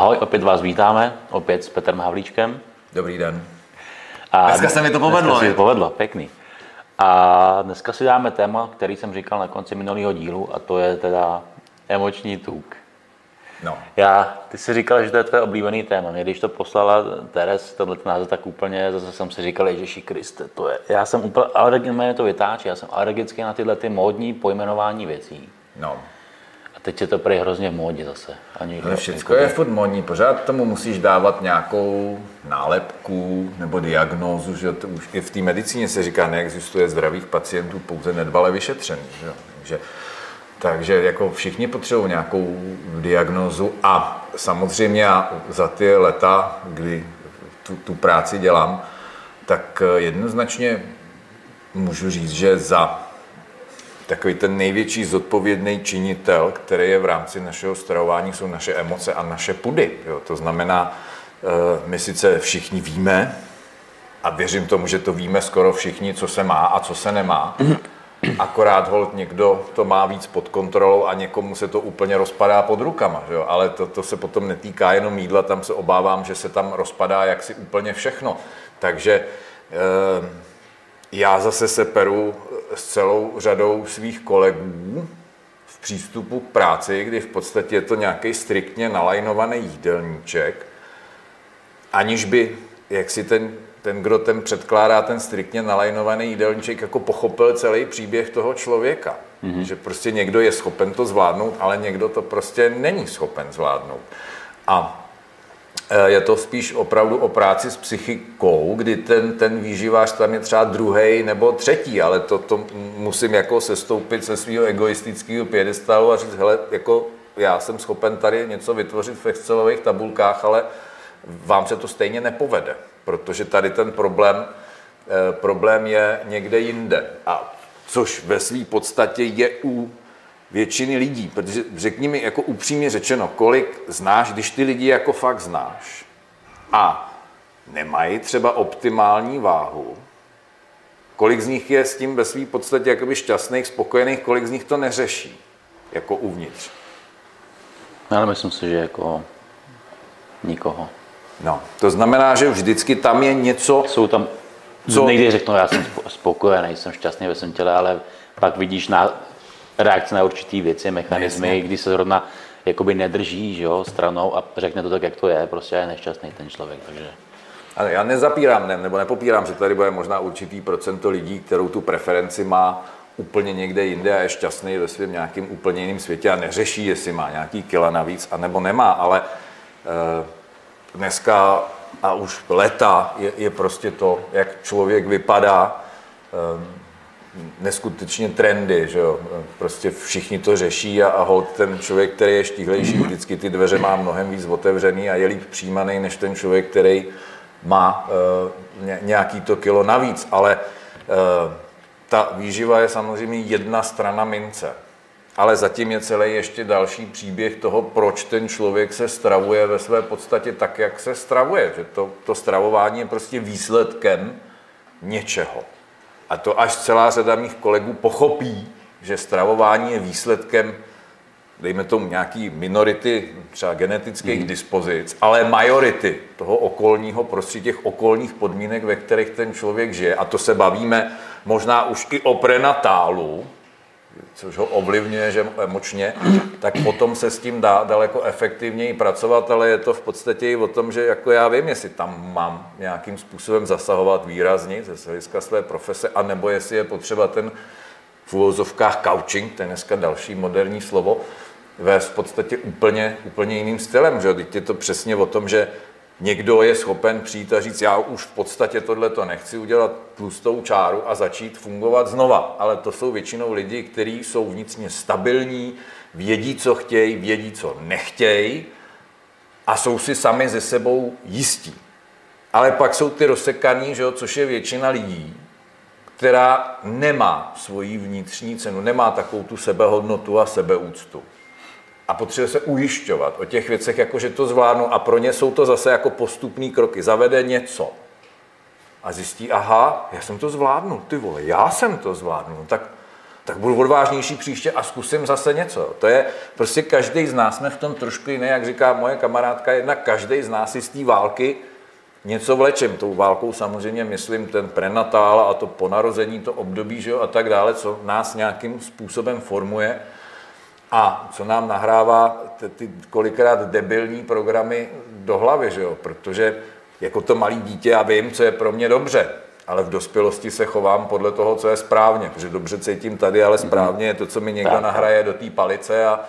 Ahoj, opět vás vítáme, opět s Petrem Havlíčkem. Dobrý den. A Dneska se mi to povedlo, Dneska se to povedlo, pěkný. A dneska si dáme téma, který jsem říkal na konci minulého dílu, a to je teda emoční tuk. No, Já, ty jsi říkal, že to je tvé oblíbený téma. Mě, když to poslala Teres, tenhle název, tak úplně zase jsem si říkal, Ježiši Kriste, to je. Já jsem úplně, alergický, to vytáčí, já jsem alergický na tyhle ty módní pojmenování věcí. no. A teď je to prý hrozně v módě zase. Ani, No, všechno je furt modní, pořád tomu musíš dávat nějakou nálepku nebo diagnózu, že to už i v té medicíně se říká, neexistuje zdravých pacientů, pouze nedbale vyšetřený. Že? Takže, takže jako všichni potřebují nějakou diagnózu a samozřejmě já za ty leta, kdy tu, tu práci dělám, tak jednoznačně můžu říct, že za takový ten největší zodpovědný činitel, který je v rámci našeho stravování, jsou naše emoce a naše pudy. Jo? To znamená, eh, my sice všichni víme, a věřím tomu, že to víme skoro všichni, co se má a co se nemá, akorát hold někdo to má víc pod kontrolou a někomu se to úplně rozpadá pod rukama. Že jo? Ale to, to se potom netýká jenom jídla, tam se obávám, že se tam rozpadá jaksi úplně všechno. Takže eh, já zase se peru s celou řadou svých kolegů v přístupu k práci, kdy v podstatě je to nějaký striktně nalajnovaný jídelníček, aniž by, jak si ten, ten, kdo ten předkládá ten striktně nalajnovaný jídelníček, jako pochopil celý příběh toho člověka. Mm-hmm. Že prostě někdo je schopen to zvládnout, ale někdo to prostě není schopen zvládnout. A je to spíš opravdu o práci s psychikou, kdy ten, ten výživář tam je třeba druhý nebo třetí, ale to, to musím jako sestoupit se svého egoistického pědestalu a říct, hele, jako já jsem schopen tady něco vytvořit v Excelových tabulkách, ale vám se to stejně nepovede, protože tady ten problém, eh, problém je někde jinde. A což ve své podstatě je u většiny lidí, protože řekni mi jako upřímně řečeno, kolik znáš, když ty lidi jako fakt znáš a nemají třeba optimální váhu, kolik z nich je s tím ve své podstatě jakoby šťastných, spokojených, kolik z nich to neřeší, jako uvnitř. Ale myslím si, že jako nikoho. No, to znamená, že vždycky tam je něco, Jsou tam, Co? Někdy řeknou, já jsem spo- spokojený, jsem šťastný ve svém těle, ale pak vidíš na reakce na určitý věci, mechanismy, kdy se zrovna jakoby nedrží že jo, stranou a řekne to tak, jak to je, prostě je nešťastný ten člověk, takže Ale já nezapírám, ne, nebo nepopírám, že tady bude možná určitý procento lidí, kterou tu preferenci má úplně někde jinde a je šťastný ve svém nějakým úplně jiném světě a neřeší, jestli má nějaký kila navíc, anebo nemá, ale eh, dneska a už leta je, je prostě to, jak člověk vypadá, eh, neskutečně trendy, že jo? Prostě všichni to řeší a, a hold ten člověk, který je štíhlejší, vždycky ty dveře má mnohem víc otevřený a je líp přijímaný než ten člověk, který má ně, nějaký to kilo navíc, ale uh, ta výživa je samozřejmě jedna strana mince. Ale zatím je celý ještě další příběh toho, proč ten člověk se stravuje ve své podstatě tak, jak se stravuje. Že to, to stravování je prostě výsledkem něčeho. A to až celá řada mých kolegů pochopí, že stravování je výsledkem, dejme tomu nějaký minority třeba genetických mm. dispozic, ale majority toho okolního prostředí, těch okolních podmínek, ve kterých ten člověk žije. A to se bavíme možná už i o prenatálu, což ho ovlivňuje že emočně, tak potom se s tím dá daleko efektivněji pracovat, ale je to v podstatě i o tom, že jako já vím, jestli tam mám nějakým způsobem zasahovat výrazně ze hlediska své profese, anebo jestli je potřeba ten v uvozovkách couching, to je dneska další moderní slovo, vést v podstatě úplně, úplně jiným stylem. Že? Teď je to přesně o tom, že někdo je schopen přijít a říct, já už v podstatě tohle to nechci udělat tlustou čáru a začít fungovat znova. Ale to jsou většinou lidi, kteří jsou vnitřně stabilní, vědí, co chtějí, vědí, co nechtějí a jsou si sami ze sebou jistí. Ale pak jsou ty rozsekaný, že jo, což je většina lidí, která nemá svoji vnitřní cenu, nemá takovou tu sebehodnotu a sebeúctu. A potřebuje se ujišťovat o těch věcech, jako že to zvládnu a pro ně jsou to zase jako postupní kroky. Zavede něco a zjistí, aha, já jsem to zvládnul, ty vole, já jsem to zvládnul, tak, tak tak budu odvážnější příště a zkusím zase něco. To je prostě každý z nás jsme v tom trošku jiný, jak říká moje kamarádka jedna, každý z nás si z té války něco vlečem. Tou válkou samozřejmě myslím ten prenatál a to ponarození, to období že jo, a tak dále, co nás nějakým způsobem formuje a co nám nahrává ty, kolikrát debilní programy do hlavy, že jo? protože jako to malý dítě já vím, co je pro mě dobře, ale v dospělosti se chovám podle toho, co je správně, protože dobře cítím tady, ale správně je to, co mi někdo nahraje do té palice a,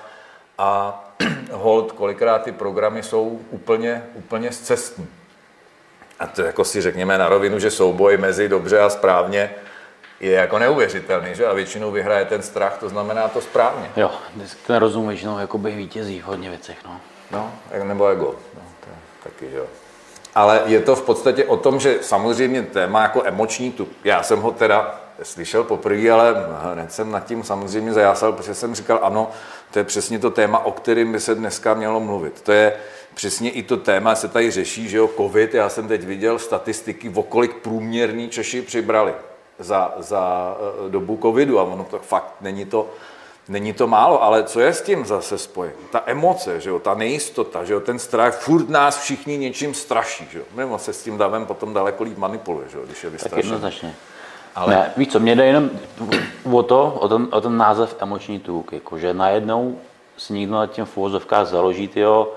a hold, kolikrát ty programy jsou úplně, úplně zcestní. A to jako si řekněme na rovinu, že souboj mezi dobře a správně je jako neuvěřitelný, že? A většinou vyhraje ten strach, to znamená to správně. Jo, ten rozum většinou jakoby vítězí v hodně věcech, no. No, nebo ego, no, to je taky, že jo. Ale je to v podstatě o tom, že samozřejmě téma jako emoční tu, já jsem ho teda slyšel poprvé, ale hned jsem nad tím samozřejmě zajásal, protože jsem říkal, ano, to je přesně to téma, o kterém by se dneska mělo mluvit. To je přesně i to téma, se tady řeší, že jo, covid, já jsem teď viděl statistiky, o kolik průměrní Češi přibrali za, za eh, dobu covidu a ono to fakt není to, není to málo, ale co je s tím zase spojeno? Ta emoce, že jo, ta nejistota, že jo, ten strach, furt nás všichni něčím straší, že jo. Mimo se s tím davem potom daleko líp manipuluje, že jo, když je vystrašený. Tak jednoznačně. Ale... Ne, víš co, mě jde jenom o to, o ten, o ten název emoční tuk, jakože najednou si někdo na tím v založí, tyjo,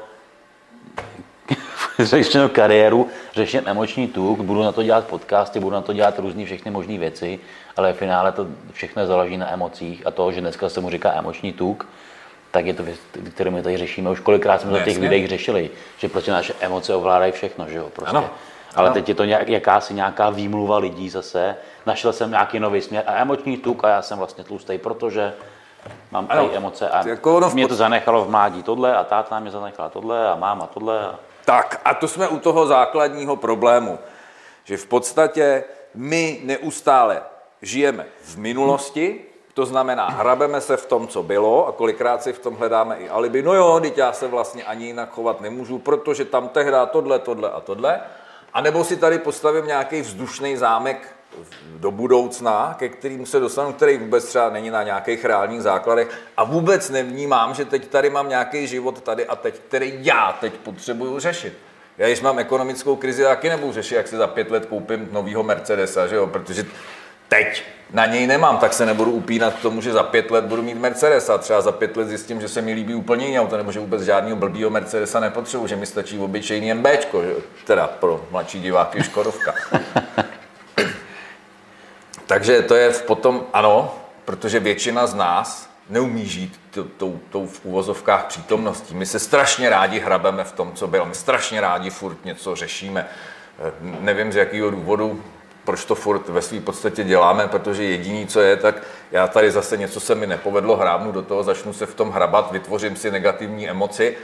řešenou kariéru, řeším emoční tuk, budu na to dělat podcasty, budu na to dělat různé všechny možné věci, ale v finále to všechno záleží na emocích a to, že dneska se mu říká emoční tuk, tak je to věc, kterou my tady řešíme. Už kolikrát jsme to v těch videích řešili, že prostě naše emoce ovládají všechno, že jo? Prostě. Ano. Ale ano. teď je to nějak, jakási nějaká výmluva lidí zase. Našel jsem nějaký nový směr a emoční tuk a já jsem vlastně tlustý, protože mám tady emoce a jako ono mě to zanechalo v mládí tohle a táta mě zanechala tohle a máma tohle. A... Tak a to jsme u toho základního problému, že v podstatě my neustále žijeme v minulosti, to znamená, hrabeme se v tom, co bylo a kolikrát si v tom hledáme i alibi. No jo, teď já se vlastně ani jinak chovat nemůžu, protože tam tehdy tohle, tohle a tohle. A nebo si tady postavím nějaký vzdušný zámek do budoucna, ke kterým se dostanu, který vůbec třeba není na nějakých reálních základech a vůbec nevnímám, že teď tady mám nějaký život tady a teď, který já teď potřebuju řešit. Já když mám ekonomickou krizi, taky nebudu řešit, jak si za pět let koupím novýho Mercedesa, že jo? protože teď na něj nemám, tak se nebudu upínat k tomu, že za pět let budu mít Mercedes a třeba za pět let zjistím, že se mi líbí úplně jiný auto, nebo že vůbec žádného blbýho Mercedesa nepotřebuji, že mi stačí obyčejný MBčko, že? teda pro mladší diváky Škodovka. Takže to je potom, ano, protože většina z nás neumí žít tou, tou v úvozovkách přítomností. My se strašně rádi hrabeme v tom, co bylo. My strašně rádi furt něco řešíme. Eh, nevím z jakého důvodu, proč to furt ve své podstatě děláme, protože jediný, co je, tak já tady zase něco se mi nepovedlo, hrábnu do toho, začnu se v tom hrabat, vytvořím si negativní emoci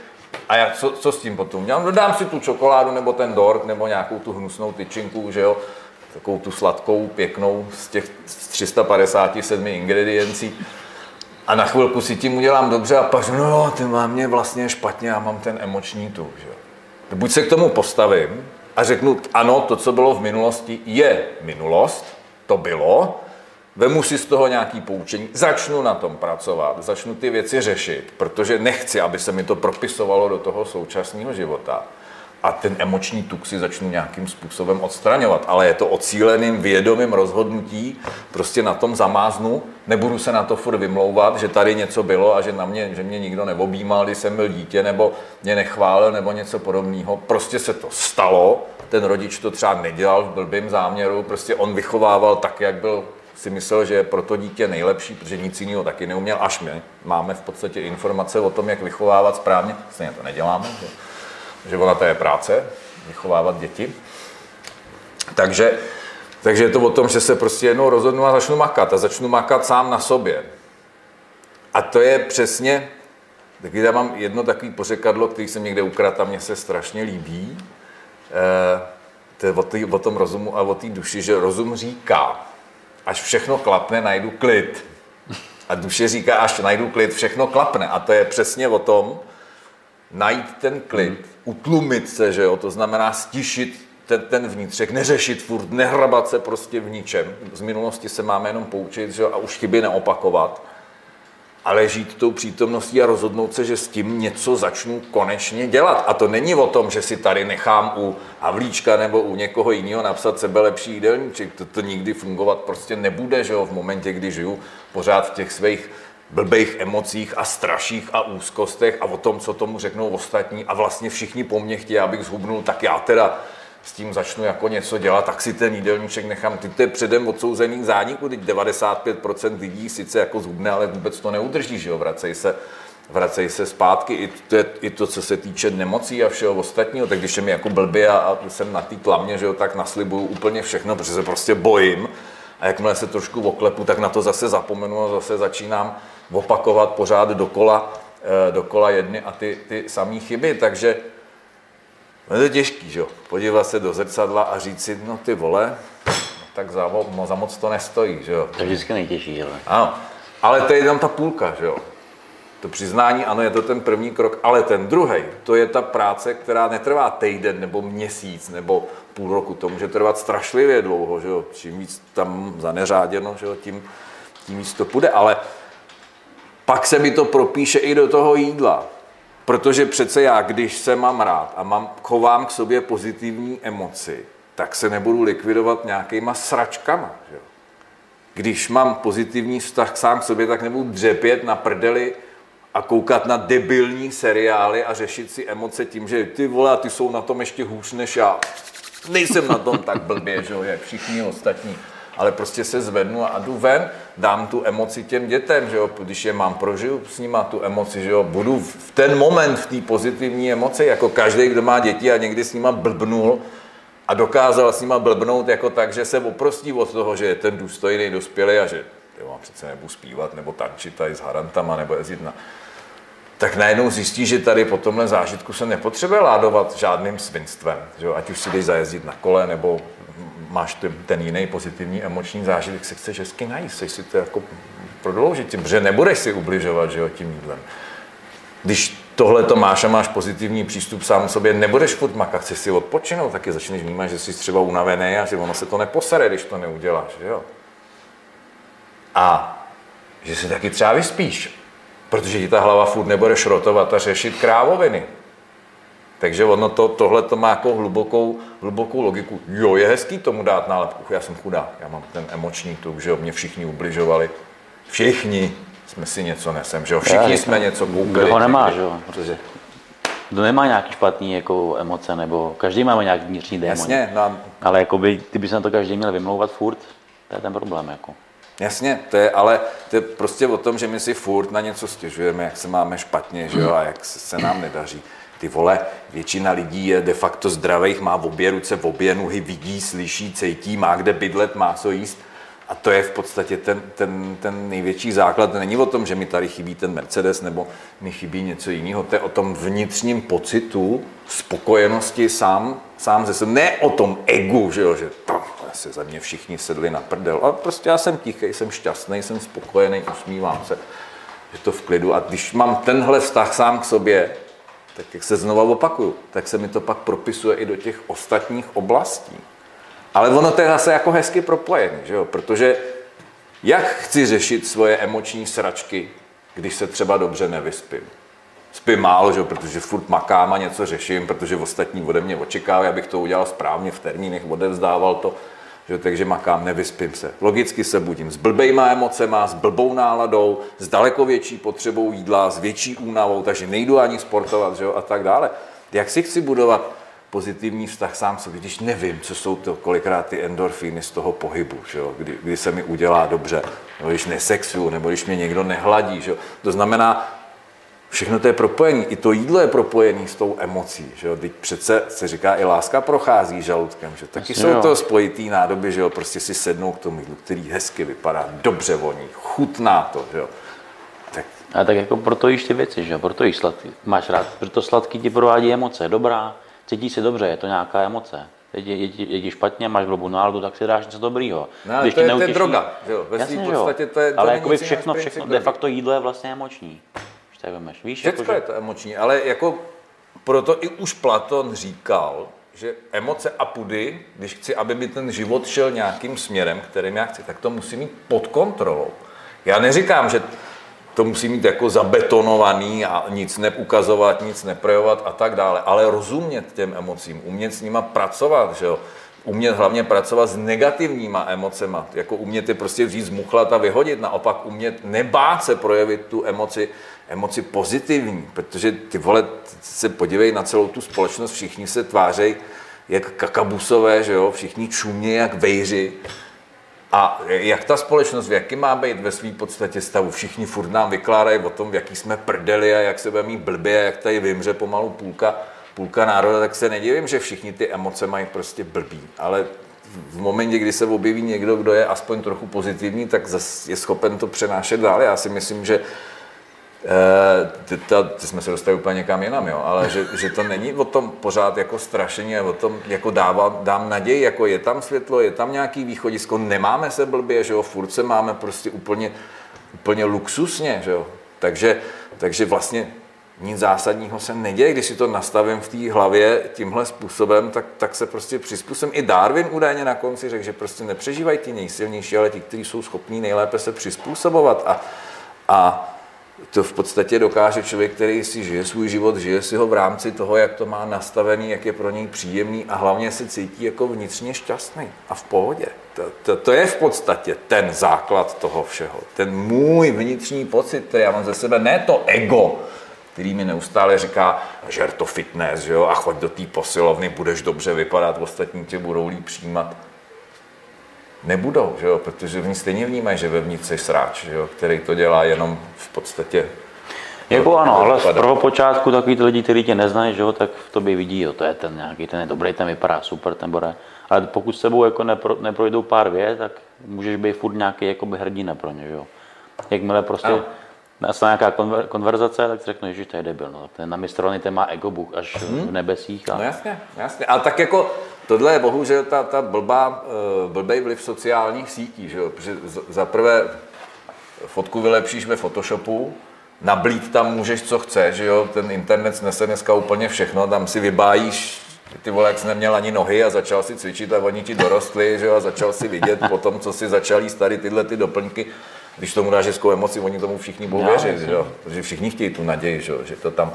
a já co, co s tím potom dělám? Dodám si tu čokoládu nebo ten dort nebo nějakou tu hnusnou tyčinku, že jo, takovou tu sladkou, pěknou z těch 357 ingrediencí. A na chvilku si tím udělám dobře a pak no jo, ty má mě vlastně špatně, já mám ten emoční tu. Že? Buď se k tomu postavím a řeknu, ano, to, co bylo v minulosti, je minulost, to bylo, vemu si z toho nějaký poučení, začnu na tom pracovat, začnu ty věci řešit, protože nechci, aby se mi to propisovalo do toho současného života a ten emoční tuk si začnu nějakým způsobem odstraňovat. Ale je to o cíleným, vědomým rozhodnutí, prostě na tom zamáznu, nebudu se na to furt vymlouvat, že tady něco bylo a že, na mě, že mě nikdo neobjímal, když jsem byl dítě, nebo mě nechválil, nebo něco podobného. Prostě se to stalo, ten rodič to třeba nedělal v blbým záměru, prostě on vychovával tak, jak byl si myslel, že je pro to dítě nejlepší, protože nic jiného taky neuměl, až my máme v podstatě informace o tom, jak vychovávat správně, stejně to neděláme. Že? Že ona to je práce, vychovávat děti. Takže, takže je to o tom, že se prostě jednou rozhodnu a začnu makat. A začnu makat sám na sobě. A to je přesně, taky já mám jedno takové pořekadlo, který jsem někde ukradl a mně se strašně líbí. E, to je o, tý, o tom rozumu a o té duši, že rozum říká, až všechno klapne, najdu klid. A duše říká, až najdu klid, všechno klapne. A to je přesně o tom, najít ten klid, utlumit se, že jo, to znamená stišit ten, ten vnitřek, neřešit furt, nehrabat se prostě v ničem. Z minulosti se máme jenom poučit že, a už chyby neopakovat ale žít tou přítomností a rozhodnout se, že s tím něco začnu konečně dělat. A to není o tom, že si tady nechám u Havlíčka nebo u někoho jiného napsat sebe lepší jídelníček. To, to nikdy fungovat prostě nebude, že jo, v momentě, kdy žiju pořád v těch svých blbých emocích a straších a úzkostech a o tom, co tomu řeknou ostatní a vlastně všichni po mně chtějí, abych zhubnul, tak já teda s tím začnu jako něco dělat, tak si ten jídelníček nechám. Ty to je předem odsouzený k zániku, teď 95% lidí sice jako zhubne, ale vůbec to neudrží, že jo, vracej se, vracej se zpátky. I to, I to, co se týče nemocí a všeho ostatního, tak když je mi jako blbě a, a jsem na té tlamě, že jo, tak naslibuju úplně všechno, protože se prostě bojím. A jakmile se trošku oklepu, tak na to zase zapomenu a zase začínám opakovat pořád dokola, eh, dokola jedny a ty, ty samé chyby. Takže No je to těžký, že jo? Podívat se do zrcadla a říct si, no ty vole, no, tak za, za moc to nestojí, že jo? To je vždycky nejtěžší, ale. Ano, ale to je tam ta půlka, že jo? To přiznání, ano, je to ten první krok, ale ten druhý, to je ta práce, která netrvá týden nebo měsíc nebo půl roku, to může trvat strašlivě dlouho, že jo? Čím víc tam zaneřáděno, že jo, tím, tím víc to půjde, ale pak se mi to propíše i do toho jídla. Protože přece já, když se mám rád a mám, chovám k sobě pozitivní emoci, tak se nebudu likvidovat nějakýma sračkama. Že? Když mám pozitivní vztah sám k sobě, tak nebudu dřepět na prdeli a koukat na debilní seriály a řešit si emoce tím, že ty vole, ty jsou na tom ještě hůř než já. Nejsem na tom tak blbě, že jo, jak všichni ostatní ale prostě se zvednu a jdu ven, dám tu emoci těm dětem, že jo, když je mám, prožiju s nima tu emoci, že jo, budu v ten moment v té pozitivní emoci, jako každý, kdo má děti a někdy s nima blbnul, a dokázal s nima blbnout jako tak, že se oprostí od toho, že je ten důstojný dospělý a že jo, přece nebudu zpívat nebo tančit tady s harantama nebo jezdit na... Tak najednou zjistí, že tady po tomhle zážitku se nepotřebuje ládovat žádným svinstvem. Že jo? Ať už si jdeš zajezdit na kole nebo máš ten, ten jiný pozitivní emoční zážitek, se chceš hezky najíst, chceš si to jako prodloužit tím, protože nebudeš si ubližovat že jo, tím jídlem. Když tohle to máš a máš pozitivní přístup sám sobě, nebudeš furt makat, chceš si odpočinout, taky začneš vnímat, že jsi třeba unavený a že ono se to neposere, když to neuděláš. Že jo? A že si taky třeba vyspíš, protože ti ta hlava furt nebude šrotovat a řešit krávoviny. Takže ono to, tohle to má jako hlubokou, hlubokou logiku. Jo, je hezký tomu dát nálepku, já jsem chudá, já mám ten emoční tuk, že jo, mě všichni ubližovali. Všichni jsme si něco nesem, že jo, všichni jsme něco koupili. Kdo ho nemá, že jo, protože kdo nemá nějaký špatný jako emoce, nebo každý máme nějaký vnitřní démon. Jasně, no. Ale jakoby, ty by se na to každý měl vymlouvat furt, to je ten problém. Jako. Jasně, to je, ale to je prostě o tom, že my si furt na něco stěžujeme, jak se máme špatně, že jo, a jak se nám nedaří ty vole, většina lidí je de facto zdravých, má v obě ruce, v obě nohy, vidí, slyší, cítí, má kde bydlet, má co jíst. A to je v podstatě ten, ten, ten největší základ. Není o tom, že mi tady chybí ten Mercedes nebo mi chybí něco jiného. To je o tom vnitřním pocitu spokojenosti sám, sám ze sebe. Ne o tom egu, že, jo, že tam se za mě všichni sedli na prdel. Ale prostě já jsem tichý, jsem šťastný, jsem spokojený, usmívám se, že to v klidu. A když mám tenhle vztah sám k sobě, tak jak se znova opakuju, tak se mi to pak propisuje i do těch ostatních oblastí. Ale ono to je zase jako hezky propojené, že jo? protože jak chci řešit svoje emoční sračky, když se třeba dobře nevyspím? Spím málo, že? protože furt makám a něco řeším, protože ostatní ode mě očekávají, abych to udělal správně v termínech, odevzdával to že, takže makám, nevyspím se. Logicky se budím s blbejma emocema, s blbou náladou, s daleko větší potřebou jídla, s větší únavou, takže nejdu ani sportovat že jo, a tak dále. Jak si chci budovat pozitivní vztah sám sobě, když nevím, co jsou to kolikrát ty endorfíny z toho pohybu, že jo? Kdy, kdy se mi udělá dobře, nebo když nesexuju, nebo když mě někdo nehladí. Že jo? To znamená, Všechno to je propojené. I to jídlo je propojené s tou emocí. Že jo? Teď přece se říká, i láska prochází žaludkem. Že? Taky Jasně, jsou jo. to spojitý nádoby, že jo? prostě si sednou k tomu jídlu, který hezky vypadá, dobře voní, chutná to. Že jo? Tak. A tak jako proto jíš ty věci, že jo? proto jíš sladký. Máš rád, proto sladký ti provádí emoce. Dobrá, cítí se dobře, je to nějaká emoce. Je, je, je, je špatně, máš blbou náladu, tak si dáš něco dobrýho. No, Když to je, neutěší, to je droga, že jo? Ve Jasně, podstatě to je, to Ale jako všechno, všechno, de facto jídlo je vlastně emoční tak vemeš. Víš, Všecko jako, že... je to emoční, ale jako proto i už Platon říkal, že emoce a pudy, když chci, aby mi ten život šel nějakým směrem, kterým já chci, tak to musí mít pod kontrolou. Já neříkám, že to musí mít jako zabetonovaný a nic neukazovat, nic neprojovat a tak dále, ale rozumět těm emocím, umět s nima pracovat, že jo? umět hlavně pracovat s negativníma emocema, jako umět je prostě vzít zmuchlat a vyhodit, naopak umět nebát se projevit tu emoci, emoci pozitivní, protože ty vole, se podívej na celou tu společnost, všichni se tvářejí jak kakabusové, že jo, všichni čumě jak vejři, a jak ta společnost, v jaký má být ve své podstatě stavu? Všichni furt nám vykládají o tom, v jaký jsme prdeli a jak se bude mít blbě, jak tady vymře pomalu půlka, půlka národa, tak se nedivím, že všichni ty emoce mají prostě blbý. Ale v momentě, kdy se objeví někdo, kdo je aspoň trochu pozitivní, tak je schopen to přenášet dál. Já si myslím, že ta, ty jsme se dostali úplně někam jinam, jo, ale že, že to není o tom pořád jako strašení, o tom jako dává, dám naději, jako je tam světlo, je tam nějaký východisko, nemáme se blbě, že jo, furt se máme prostě úplně, úplně luxusně, že jo, takže, takže vlastně nic zásadního se neděje, když si to nastavím v té hlavě tímhle způsobem, tak, tak se prostě přizpůsobím. I Darwin údajně na konci řekl, že prostě nepřežívají ti nejsilnější, ale ti, kteří jsou schopní nejlépe se přizpůsobovat a, a to v podstatě dokáže člověk, který si žije svůj život, žije si ho v rámci toho, jak to má nastavený, jak je pro něj příjemný a hlavně se cítí jako vnitřně šťastný a v pohodě. To, to, to je v podstatě ten základ toho všeho. Ten můj vnitřní pocit, který já mám ze sebe, ne to ego, který mi neustále říká, žer to fitness, jo, a choď do té posilovny, budeš dobře vypadat, ostatní tě budou líp přijímat nebudou, že jo? protože oni stejně vnímají, že vevnitř je sráč, že jo? který to dělá jenom v podstatě jako ano, ale z prvopočátku takový ty lidi, kteří tě neznají, že jo, tak v tobě vidí, jo, to je ten nějaký, ten je dobrý, ten vypadá super, ten bude. Ale pokud s sebou jako nepro, neprojdou pár vět, tak můžeš být furt nějaký jakoby hrdina pro ně, že jo. Jakmile prostě ano. nastane nějaká konver, konverzace, tak si řeknu, že to je debil, no. Ten na ten má ego Bůh až hmm. v nebesích. A... No jasně, jasně. A tak jako tohle je bohužel ta, ta blbá, eh, blbej vliv sociálních sítí, že jo? Protože za prvé fotku vylepšíš ve Photoshopu, nablít tam můžeš, co chceš, že jo? Ten internet snese dneska úplně všechno, tam si vybájíš ty vole, jak jsi neměl ani nohy a začal si cvičit a oni ti dorostli, že jo, a začal si vidět po tom, co si začal jíst tady tyhle ty doplňky, když tomu dáš hezkou emoci, oni tomu všichni budou věřit, že jo, protože všichni chtějí tu naději, že, jo? že, to tam,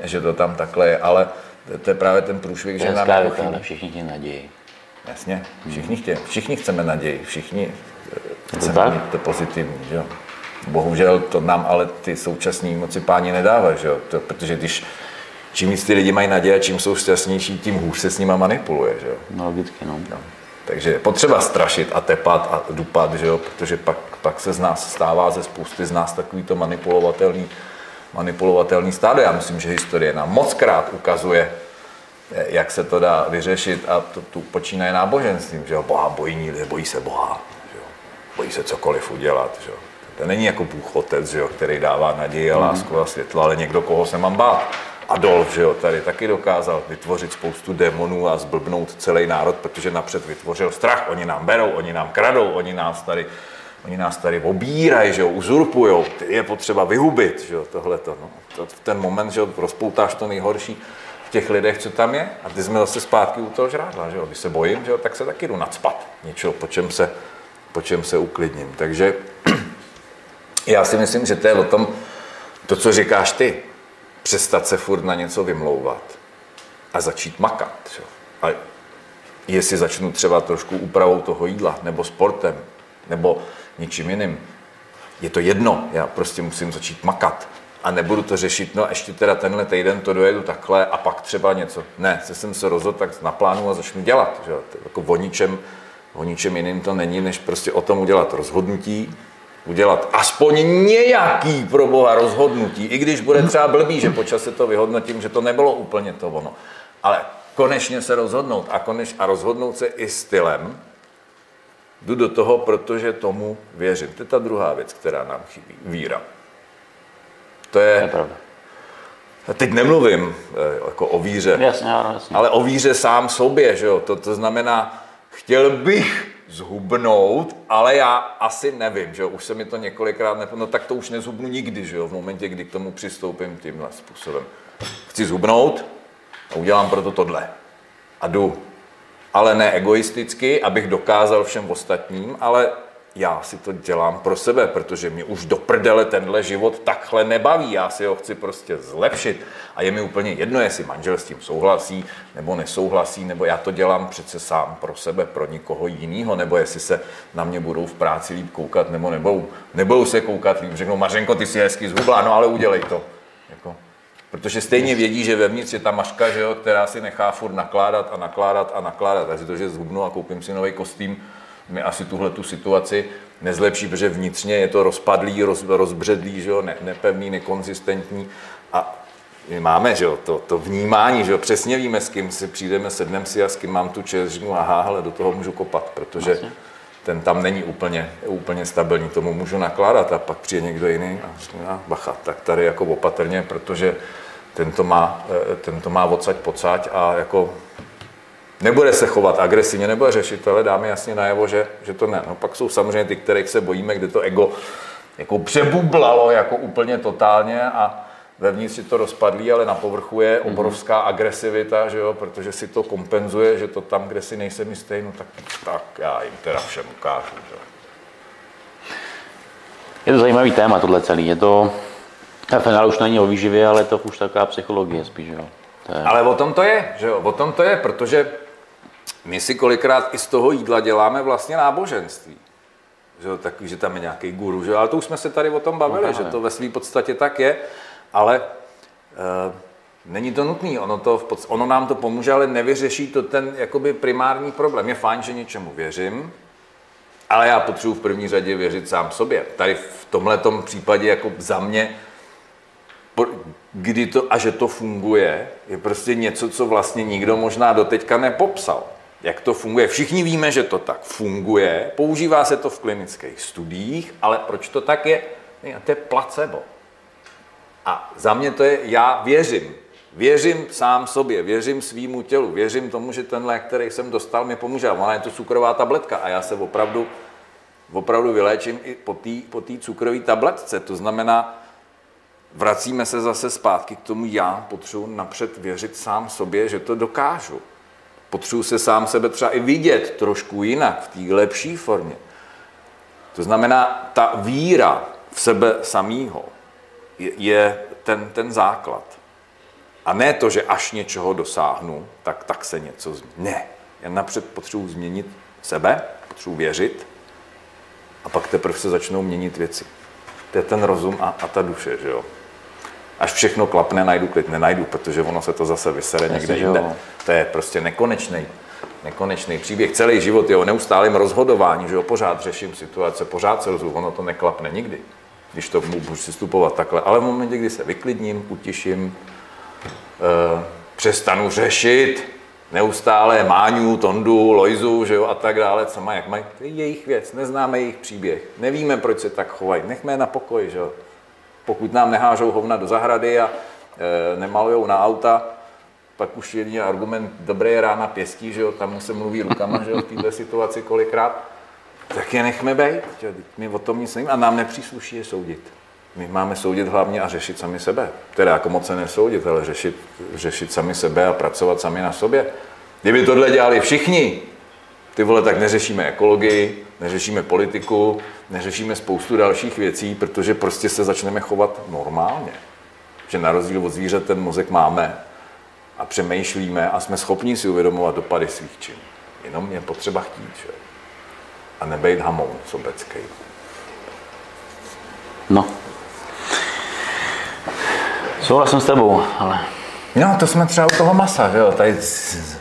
že to tam takhle je, ale to je právě ten průšvih, že nám jako chybí. všichni chtějí naději. Jasně, všichni, chtějí, všichni chceme naději, všichni chceme mít to pozitivní, že jo. Bohužel to nám ale ty současní moci páni nedávají, že jo? To, protože když čím víc ty lidi mají naděje, čím jsou šťastnější, tím hůř se s nima manipuluje, že jo. No, logicky, no. no. Takže je potřeba strašit a tepat a dupat, že jo, protože pak, pak se z nás stává ze spousty z nás takový to manipulovatelný manipulovatelný stádo. Já myslím, že historie nám moc krát ukazuje, jak se to dá vyřešit a to, tu počínaje náboženstvím, že jo, Boha bojí bojí se Boha, že jo, bojí se cokoliv udělat, že jo. To není jako Bůh Otec, že jo, který dává naději a mhm. lásku a světlo, ale někdo, koho se mám bát. Adolf, že jo, tady taky dokázal vytvořit spoustu démonů a zblbnout celý národ, protože napřed vytvořil strach. Oni nám berou, oni nám kradou, oni nás tady Oni nás tady obírají, že jo, uzurpujou, ty je potřeba vyhubit, že jo, tohleto. No. To, v ten moment, že jo, rozpoutáš to nejhorší v těch lidech, co tam je a ty jsme zase zpátky u toho žrádla, že jo. Když se bojím, že jo, tak se taky jdu nadspat něčeho, po čem se, po čem se uklidním. Takže já si myslím, že to je o tom, to, co říkáš ty, přestat se furt na něco vymlouvat a začít makat. Že? A jestli začnu třeba trošku úpravou toho jídla, nebo sportem, nebo ničím jiným. Je to jedno, já prostě musím začít makat. A nebudu to řešit, no ještě teda tenhle týden to dojedu takhle a pak třeba něco. Ne, se jsem se rozhodl, tak naplánu a začnu dělat. Že? Jako o ničem, o ničem jiným to není, než prostě o tom udělat rozhodnutí, udělat aspoň nějaký pro boha rozhodnutí, i když bude třeba blbý, že počas se to vyhodnotím, že to nebylo úplně to ono. Ale konečně se rozhodnout a, koneč, a rozhodnout se i stylem, Jdu do toho, protože tomu věřím. To je ta druhá věc, která nám chybí. Víra. To je... je pravda. Teď nemluvím eh, jako o víře, jasně, ano, jasně. ale o víře sám sobě. Že jo? To, to znamená, chtěl bych zhubnout, ale já asi nevím, že jo? už se mi to několikrát nepo... No tak to už nezhubnu nikdy, že jo? v momentě, kdy k tomu přistoupím tímhle způsobem. Chci zhubnout a udělám proto tohle. A jdu. Ale ne egoisticky, abych dokázal všem ostatním, ale já si to dělám pro sebe, protože mě už do prdele tenhle život takhle nebaví. Já si ho chci prostě zlepšit. A je mi úplně jedno, jestli manžel s tím souhlasí nebo nesouhlasí, nebo já to dělám přece sám pro sebe, pro nikoho jiného, nebo jestli se na mě budou v práci líp koukat, nebo nebudou, nebudou se koukat líp. Řeknou, Mařenko, ty si hezky zhubla, no ale udělej to. Jako, protože stejně vědí, že vevnitř je ta maška, že jo, která si nechá furt nakládat a nakládat a nakládat. Takže to, že zhubnu a koupím si nový kostým, mi asi tuhle tu situaci nezlepší, protože vnitřně je to rozpadlý, roz, rozbředlý, že jo, ne, nepevný, nekonzistentní a my máme že jo, to, to vnímání, že jo, přesně víme, s kým si přijdeme, sedneme si a s kým mám tu čest, řeknu, aha, ale do toho můžu kopat, protože vlastně. Ten tam není úplně, úplně stabilní, tomu můžu nakládat a pak přijde někdo jiný a řeknu, bacha, tak tady jako opatrně, protože ten to má, eh, ten to má odsaď pocať a jako nebude se chovat agresivně, nebude řešit, ale dáme jasně najevo, že, že to ne. No, pak jsou samozřejmě ty, kterých se bojíme, kde to ego jako přebublalo jako úplně totálně a vevnitř si to rozpadlí, ale na povrchu je mhm. obrovská agresivita, že jo, protože si to kompenzuje, že to tam, kde si nejsem jistý, no tak, tak já jim teda všem ukážu. Že? Je to zajímavý téma tohle celý. Je to, ta finál už není o výživě, ale je to už taková psychologie spíš, jo. To je... Ale o tom to je, že jo, o tom to je, protože my si kolikrát i z toho jídla děláme vlastně náboženství. Že, takový, že tam je nějaký guru, že? ale to už jsme se tady o tom bavili, no, že to ve své podstatě tak je, ale e, není to nutné, ono, to ono nám to pomůže, ale nevyřeší to ten jakoby primární problém. Je fajn, že něčemu věřím, ale já potřebuji v první řadě věřit sám sobě. Tady v tomhle případě jako za mě, kdy to a že to funguje, je prostě něco, co vlastně nikdo možná doteďka nepopsal jak to funguje. Všichni víme, že to tak funguje, používá se to v klinických studiích, ale proč to tak je? To je placebo. A za mě to je, já věřím. Věřím sám sobě, věřím svýmu tělu, věřím tomu, že ten lék, který jsem dostal, mi pomůže. Ona je to cukrová tabletka a já se opravdu, opravdu vyléčím i po té po cukrové tabletce. To znamená, vracíme se zase zpátky k tomu, já potřebuji napřed věřit sám sobě, že to dokážu. Potřebuji se sám sebe třeba i vidět trošku jinak, v té lepší formě. To znamená, ta víra v sebe samýho je, ten, ten základ. A ne to, že až něčeho dosáhnu, tak, tak se něco změní. Ne. Já napřed potřebuji změnit sebe, potřebuji věřit a pak teprve se začnou měnit věci. To je ten rozum a, a ta duše, že jo až všechno klapne, najdu klid, nenajdu, protože ono se to zase vysere někde jinde. To je prostě nekonečný, nekonečný příběh. Celý život je o neustálém rozhodování, že jo, pořád řeším situace, pořád se rozhodu, ono to neklapne nikdy, když to můžu přistupovat takhle. Ale v momentě, kdy se vyklidním, utiším, e, přestanu řešit, neustále Máňu, Tondu, Lojzu, že jo, a tak dále, co mají, jak mají, to je jejich věc, neznáme jejich příběh, nevíme, proč se tak chovají, nechme je na pokoji, že jo. Pokud nám nehážou hovna do zahrady a e, nemalujou na auta, pak už jediný argument, dobré rána pěstí, že jo, tam se mluví rukama, že jo, v této situaci kolikrát, tak je nechme být, my o tom nic nevíme a nám nepřísluší je soudit. My máme soudit hlavně a řešit sami sebe. Teda jako moc se nesoudit, ale řešit, řešit sami sebe a pracovat sami na sobě. Kdyby tohle dělali všichni, ty vole, tak neřešíme ekologii, neřešíme politiku, neřešíme spoustu dalších věcí, protože prostě se začneme chovat normálně. Že na rozdíl od zvířat ten mozek máme a přemýšlíme a jsme schopni si uvědomovat dopady svých činů. Jenom je potřeba chtít, že? A nebejt hamoun sobecký. No. Souhlasím s tebou, ale No, to jsme třeba u toho masa, že jo, tady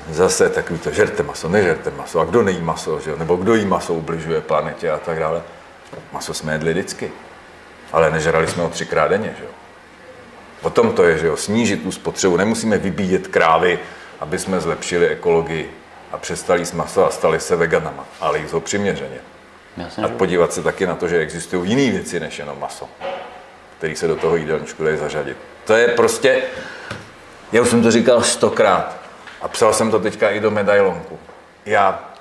zase takový to, žerte maso, nežerte maso, a kdo nejí maso, že jo, nebo kdo jí maso ubližuje planetě a tak dále. Maso jsme jedli vždycky, ale nežrali jsme ho třikrát denně, že jo. O tom to je, že jo, snížit tu spotřebu, nemusíme vybíjet krávy, aby jsme zlepšili ekologii a přestali s maso a stali se veganama, ale jíst ho přiměřeně. Jasně, a podívat se taky na to, že existují jiné věci než jenom maso, který se do toho jídelníčku dají zařadit. To je prostě, já už jsem to říkal stokrát a psal jsem to teďka i do medailonku. Já,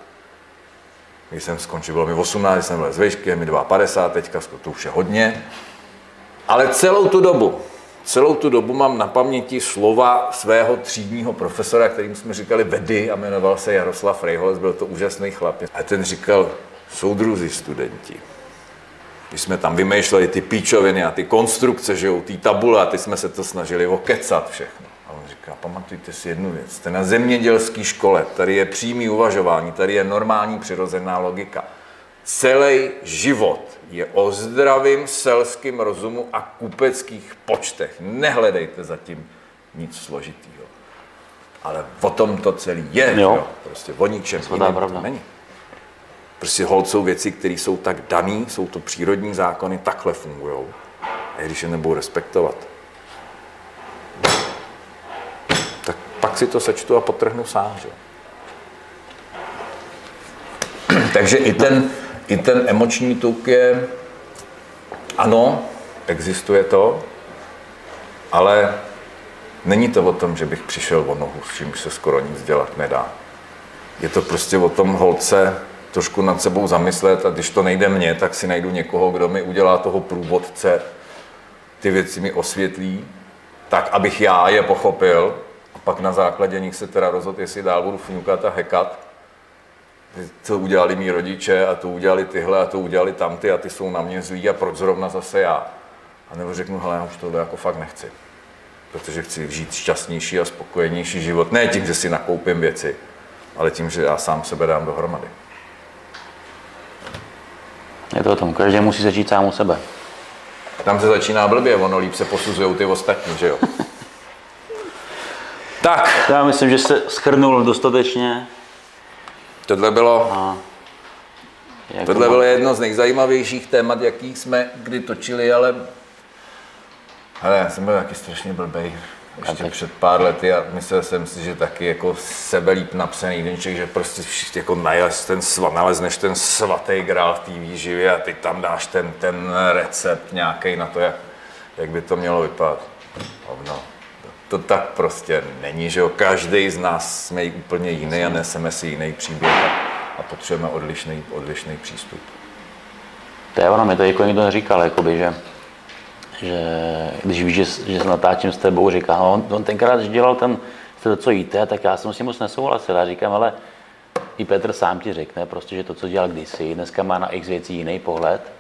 když jsem skončil, bylo mi 18, jsem byl z výšky, mi 52, teďka to už je hodně, ale celou tu dobu, celou tu dobu mám na paměti slova svého třídního profesora, kterým jsme říkali vedy a jmenoval se Jaroslav Rejholec, byl to úžasný chlap. A ten říkal, soudruzi studenti, když jsme tam vymýšleli ty píčoviny a ty konstrukce, že jo, ty tabule, a ty jsme se to snažili okecat všechno. A on říká, pamatujte si jednu věc, jste na zemědělské škole, tady je přímý uvažování, tady je normální přirozená logika. Celý život je o zdravým selském rozumu a kupeckých počtech. Nehledejte zatím nic složitýho. Ale o tom to celý je. Jo. Jo? Prostě o ničem jiném to není. Prostě hold jsou věci, které jsou tak daný, jsou to přírodní zákony, takhle fungují. A když je nebudou respektovat, tak pak si to sečtu a potrhnu sám. Že? Takže i ten, i ten emoční tuk je, ano, existuje to, ale není to o tom, že bych přišel o nohu, s čím se skoro nic dělat nedá. Je to prostě o tom holce trošku nad sebou zamyslet a když to nejde mně, tak si najdu někoho, kdo mi udělá toho průvodce, ty věci mi osvětlí, tak abych já je pochopil a pak na základě nich se teda rozhodl, jestli dál budu fňukat a hekat, to udělali mý rodiče a to udělali tyhle a to udělali tamty a ty jsou na mě zlí a proč zrovna zase já. A nebo řeknu, hele, já už tohle jako fakt nechci. Protože chci žít šťastnější a spokojenější život. Ne tím, že si nakoupím věci, ale tím, že já sám sebe dám dohromady. Je to o tom, každý musí začít sám u sebe. Tam se začíná blbě, ono líp se posuzují ty ostatní, že jo? tak. Já myslím, že se schrnul dostatečně. Tohle bylo, a tohle bylo jedno z nejzajímavějších témat, jaký jsme kdy točili, ale, ale já jsem byl taky strašně blbej ještě tak. před pár lety a myslel jsem si, že taky jako sebelíp napsaný denček, že prostě jako nalez ten svat, nalezneš ten svatý grál v té výživě a ty tam dáš ten, ten recept nějaký na to, jak, jak by to mělo vypadat. To tak prostě není, že jo. Každý z nás jsme úplně jiný a neseme si jiný příběh a, a potřebujeme odlišný, odlišný přístup. To je ono, mi to jako někdo neříkal, jakoby, že, že když víš, že, že se natáčím s tebou, říká, no, on, on tenkrát, když dělal ten, to, co jíte, tak já jsem s tím moc nesouhlasil. Já říkám, ale i Petr sám ti řekne, prostě, že to, co dělal kdysi, dneska má na x věcí jiný pohled.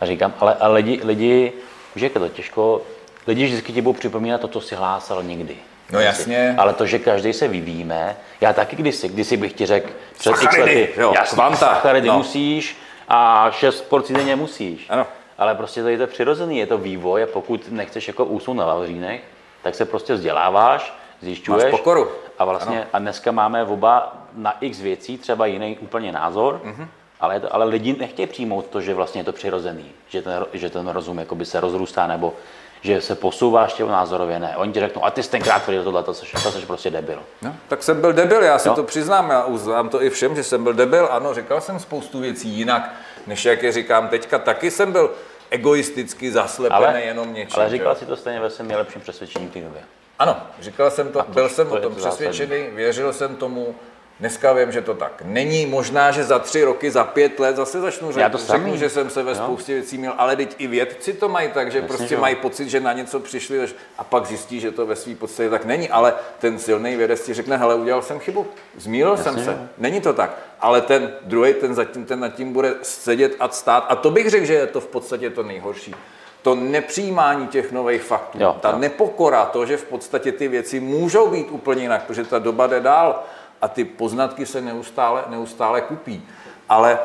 A říkám, ale, ale lidi, lidi, že je to těžko, lidi vždycky ti budou připomínat to, co si hlásal nikdy. No jasně. Ale to, že každý se vyvíjíme, já taky kdysi, kdysi bych ti řekl před x lety, jo, jasný, kvanta, no. musíš a šest porcí denně musíš. Ano. Ale prostě to je to přirozený, je to vývoj a pokud nechceš jako úsnout na lavřínech, tak se prostě vzděláváš, zjišťuješ. Máš pokoru. A vlastně, ano. a dneska máme oba na x věcí třeba jiný úplně názor, mm-hmm. ale, to, ale lidi nechtějí přijmout to, že vlastně je to přirozený, že ten, že ten rozum jakoby se rozrůstá nebo že se posouváš těm názorově, ne. Oni ti řeknou, a ty jsi tenkrát tvrdil tohle, to jsi, to jsi prostě debil. No, tak jsem byl debil, já si jo? to přiznám, já uznám to i všem, že jsem byl debil, ano, říkal jsem spoustu věcí jinak, než jak je říkám teďka, taky jsem byl egoisticky zaslepený ale, jenom něčím. Ale říkal že? si to stejně ve svém nejlepším přesvědčení v té době. Ano, říkal jsem to, to byl jsem to o tom přesvědčený, zásadní. věřil jsem tomu, Dneska vím, že to tak není. Možná, že za tři roky, za pět let zase začnu řeknu, řeknu že jsem se ve spoustě věcí měl, ale teď i vědci to mají tak, že Jasně, prostě jo. mají pocit, že na něco přišli a pak zjistí, že to ve své podstatě tak není. Ale ten silný vědec ti řekne, hele, udělal jsem chybu, zmílil Jasně, jsem se. Jo. Není to tak. Ale ten druhý, ten, zatím, ten nad tím bude sedět a stát. A to bych řekl, že je to v podstatě to nejhorší to nepřijímání těch nových faktů, jo, ta jo. nepokora, to, že v podstatě ty věci můžou být úplně jinak, protože ta doba jde dál a ty poznatky se neustále, neustále kupí. Ale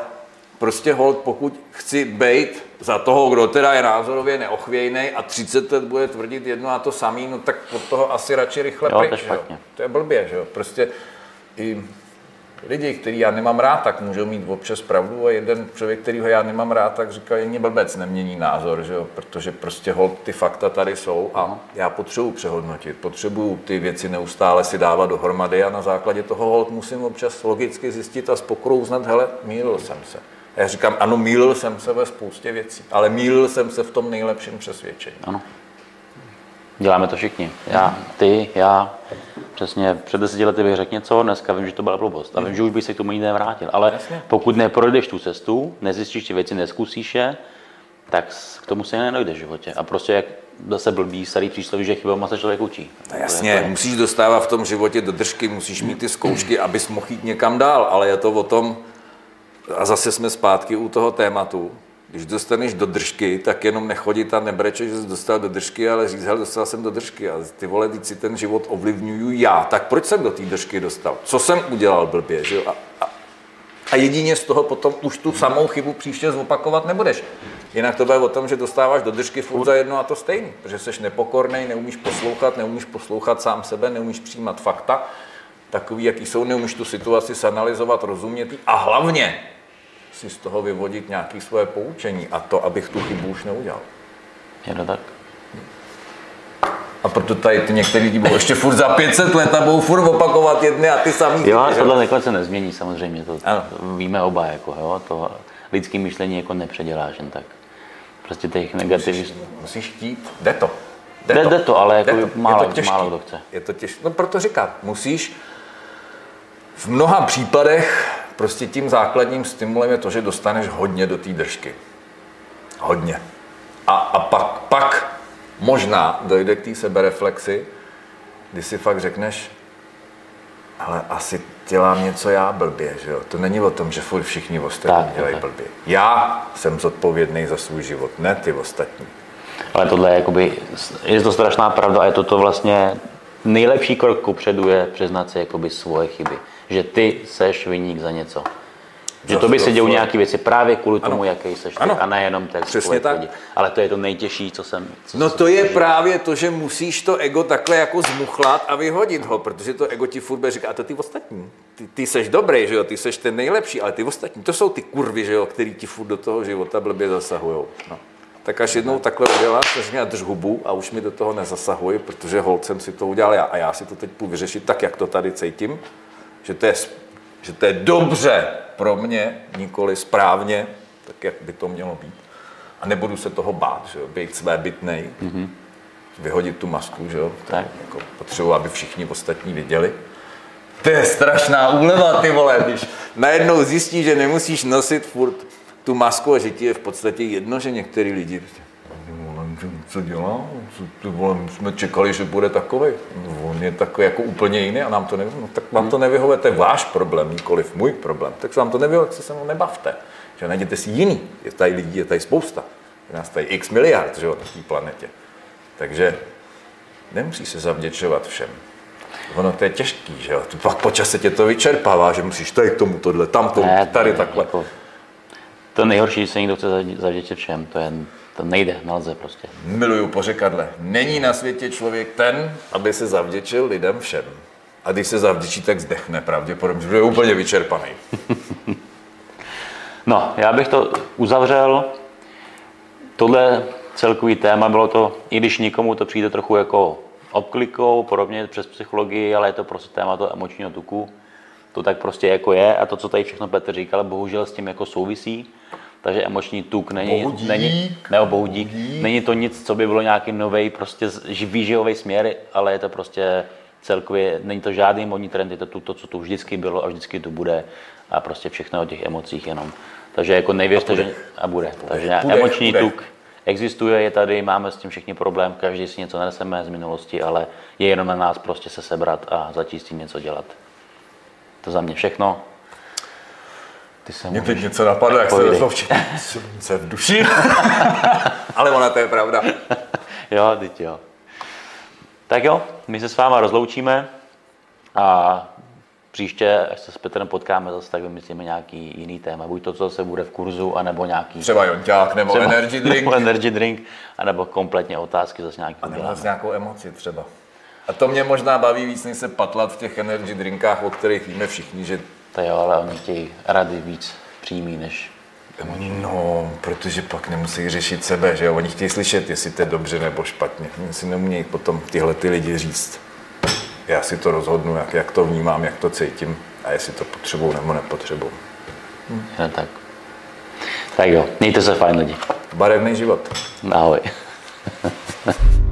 prostě hold, pokud chci být za toho, kdo teda je názorově neochvějný a 30 let bude tvrdit jedno a to samý, no tak od toho asi radši rychle jo, pryč. To, to je blbě, že jo. Prostě i lidi, který já nemám rád, tak můžou mít občas pravdu a jeden člověk, kterýho já nemám rád, tak říká, jen blbec nemění názor, že jo? protože prostě hold, ty fakta tady jsou a já potřebuji přehodnotit, potřebuji ty věci neustále si dávat dohromady a na základě toho hold musím občas logicky zjistit a s pokorou uznat, hele, mýlil jsem se. A já říkám, ano, mýlil jsem se ve spoustě věcí, ale mýlil jsem se v tom nejlepším přesvědčení. Ano. Děláme to všichni. Já, ty, já. Přesně před deseti lety bych řekl něco, dneska vím, že to byla blbost. A vím, že už bych se k tomu nikdy nevrátil. Ale Jasně. pokud neprojdeš tu cestu, nezjistíš ty věci, neskusíš je, tak k tomu se nedojde v životě. A prostě jak zase blbý starý přísloví, že chybama se člověk učí. No jasně, musíš dostávat v tom životě do držky, musíš mít ty zkoušky, abys mohl jít někam dál, ale je to o tom, a zase jsme zpátky u toho tématu, když dostaneš do držky, tak jenom nechodit a nebrečeš, že jsi dostal do držky, ale říct, hele, dostal jsem do držky a ty vole, teď si ten život ovlivňuju já, tak proč jsem do té držky dostal? Co jsem udělal blbě, že jo? A, a, a jedině z toho potom už tu samou chybu příště zopakovat nebudeš. Jinak to bude o tom, že dostáváš do držky furt za jedno a to stejný, protože jsi nepokorný, neumíš poslouchat, neumíš poslouchat sám sebe, neumíš přijímat fakta, takový, jaký jsou, neumíš tu situaci sanalizovat, rozumět a hlavně si z toho vyvodit nějaké svoje poučení a to, abych tu chybu už neudělal. Je to tak? A proto tady ty některý lidi budou ještě furt za 500 let a budou furt opakovat jedny a ty samý. Jo, a tohle nakonec se nezmění samozřejmě, to ano. víme oba, jako, jo, to lidský myšlení jako nepředěláš jen tak. Prostě těch negativů. Musíš, musíš chtít, jde to. Jde, jde to, jde to ale jako jde to. málo, je to těžký. málo kdo chce. Je to těžké, no proto říkám, musíš v mnoha případech prostě tím základním stimulem je to, že dostaneš hodně do té držky. Hodně. A, a pak, pak možná dojde k té sebereflexi, kdy si fakt řekneš, ale asi dělám něco já blbě, že jo? To není o tom, že furt všichni ostatní tak, dělají tak. blbě. Já jsem zodpovědný za svůj život, ne ty ostatní. Ale tohle je, jakoby, je to strašná pravda a je to, to vlastně nejlepší krok ku předu je přiznat si jakoby svoje chyby že ty seš vyník za něco. Že to by se dějou nějaké věci právě kvůli tomu, ano. jaký seš ano. a nejenom tak. Přesně tak. Lidi. Ale to je to nejtěžší, co jsem... Co no to je právě to, že musíš to ego takhle jako zmuchlat a vyhodit ho, protože to ego ti furt říká, a to ty ostatní. Ty, ty seš dobrý, že jo, ty seš ten nejlepší, ale ty ostatní, to jsou ty kurvy, že jo, který ti furt do toho života blbě zasahují. No. Tak až jednou takhle uděláš, tak mě drž hubu a už mi do toho nezasahuj, protože holcem si to udělal já a já si to teď půjdu vyřešit tak, jak to tady cítím že to je, že to je dobře pro mě, nikoli správně, tak jak by to mělo být. A nebudu se toho bát, že jo, být své bytnej, mm-hmm. vyhodit tu masku, že jo, tak. Jako potřebuji, aby všichni ostatní viděli. To je strašná úleva, ty vole, když najednou zjistíš, že nemusíš nosit furt tu masku a že ti je v podstatě jedno, že některý lidi co dělá? Co, ty vole, my jsme čekali, že bude takový. No, on je takový jako úplně jiný a nám to nevyhovuje. No, tak vám to nevyhovuje, to je váš problém, nikoliv můj problém. Tak se vám to nevyhovuje, tak se se mnou nebavte. Že najděte si jiný. Je tady lidí, je tady spousta. Je nás tady x miliard že jo, na té planetě. Takže nemusí se zavděčovat všem. Ono to je těžký, že jo. Pak po čase tě to vyčerpává, že musíš tady k tomu tohle, tam tomu, tady takhle. Jako, to nejhorší, že se někdo chce zavděčit všem, to je to nejde, nelze prostě. Miluju pořekadle. Není na světě člověk ten, aby se zavděčil lidem všem. A když se zavděčí, tak zdechne pravděpodobně, že je úplně vyčerpaný. no, já bych to uzavřel. Tohle celkový téma bylo to, i když nikomu to přijde trochu jako obklikou, podobně přes psychologii, ale je to prostě téma toho emočního tuku. To tak prostě jako je a to, co tady všechno Petr říkal, bohužel s tím jako souvisí takže emoční tuk není, bohudík, není nebo bohudík, bohudík. není to nic, co by bylo nějaký nový prostě výživový směr, ale je to prostě celkově, není to žádný modní trend, je to to, co tu vždycky bylo a vždycky tu bude a prostě všechno o těch emocích jenom. Takže jako nevěřte, a že a bude. bude. Takže bude, emoční bude. tuk existuje, je tady, máme s tím všichni problém, každý si něco neseme z minulosti, ale je jenom na nás prostě se sebrat a začít s tím něco dělat. To za mě všechno. Ty se Mě teď něco napadlo, jak se rozloučit. Se v duši. Ale ona to je pravda. jo, teď jo. Tak jo, my se s váma rozloučíme a příště, až se s Petrem potkáme zase, tak vymyslíme nějaký jiný téma. Buď to, co se bude v kurzu, anebo nějaký... Třeba jonťák, nebo třeba, energy drink. Nebo energy drink, anebo kompletně otázky zase nějaký. A nebo s nějakou emoci třeba. A to mě možná baví víc, než se patlat v těch energy drinkách, o kterých víme všichni, že to jo, ale oni chtějí rady víc přímý než No, protože pak nemusí řešit sebe, že jo? Oni chtějí slyšet, jestli to je dobře nebo špatně. Oni si neumějí potom tyhle ty lidi říct. Já si to rozhodnu, jak, jak to vnímám, jak to cítím a jestli to potřebuju nebo nepotřebuju. Hm. Ja, tak. Tak jo, mějte se fajn lidi. Barevný život. Ahoj.